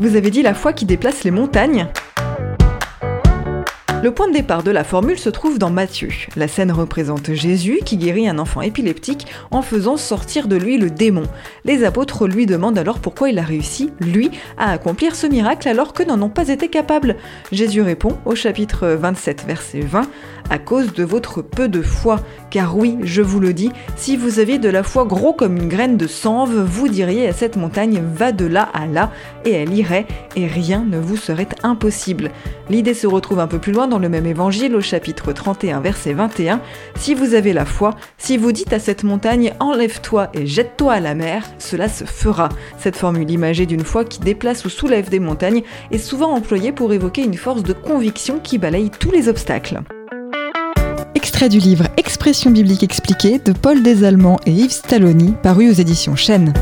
Vous avez dit la foi qui déplace les montagnes le point de départ de la formule se trouve dans Matthieu. La scène représente Jésus qui guérit un enfant épileptique en faisant sortir de lui le démon. Les apôtres lui demandent alors pourquoi il a réussi, lui, à accomplir ce miracle alors que n'en ont pas été capables. Jésus répond au chapitre 27 verset 20 à cause de votre peu de foi. Car oui, je vous le dis, si vous aviez de la foi gros comme une graine de sanve, vous diriez à cette montagne va de là à là, et elle irait, et rien ne vous serait impossible. L'idée se retrouve un peu plus loin dans le même évangile au chapitre 31 verset 21. Si vous avez la foi, si vous dites à cette montagne enlève-toi et jette-toi à la mer, cela se fera. Cette formule imagée d'une foi qui déplace ou soulève des montagnes est souvent employée pour évoquer une force de conviction qui balaye tous les obstacles. Extrait du livre Expression biblique expliquée de Paul Desallemands et Yves Stalloni, paru aux éditions Chênes.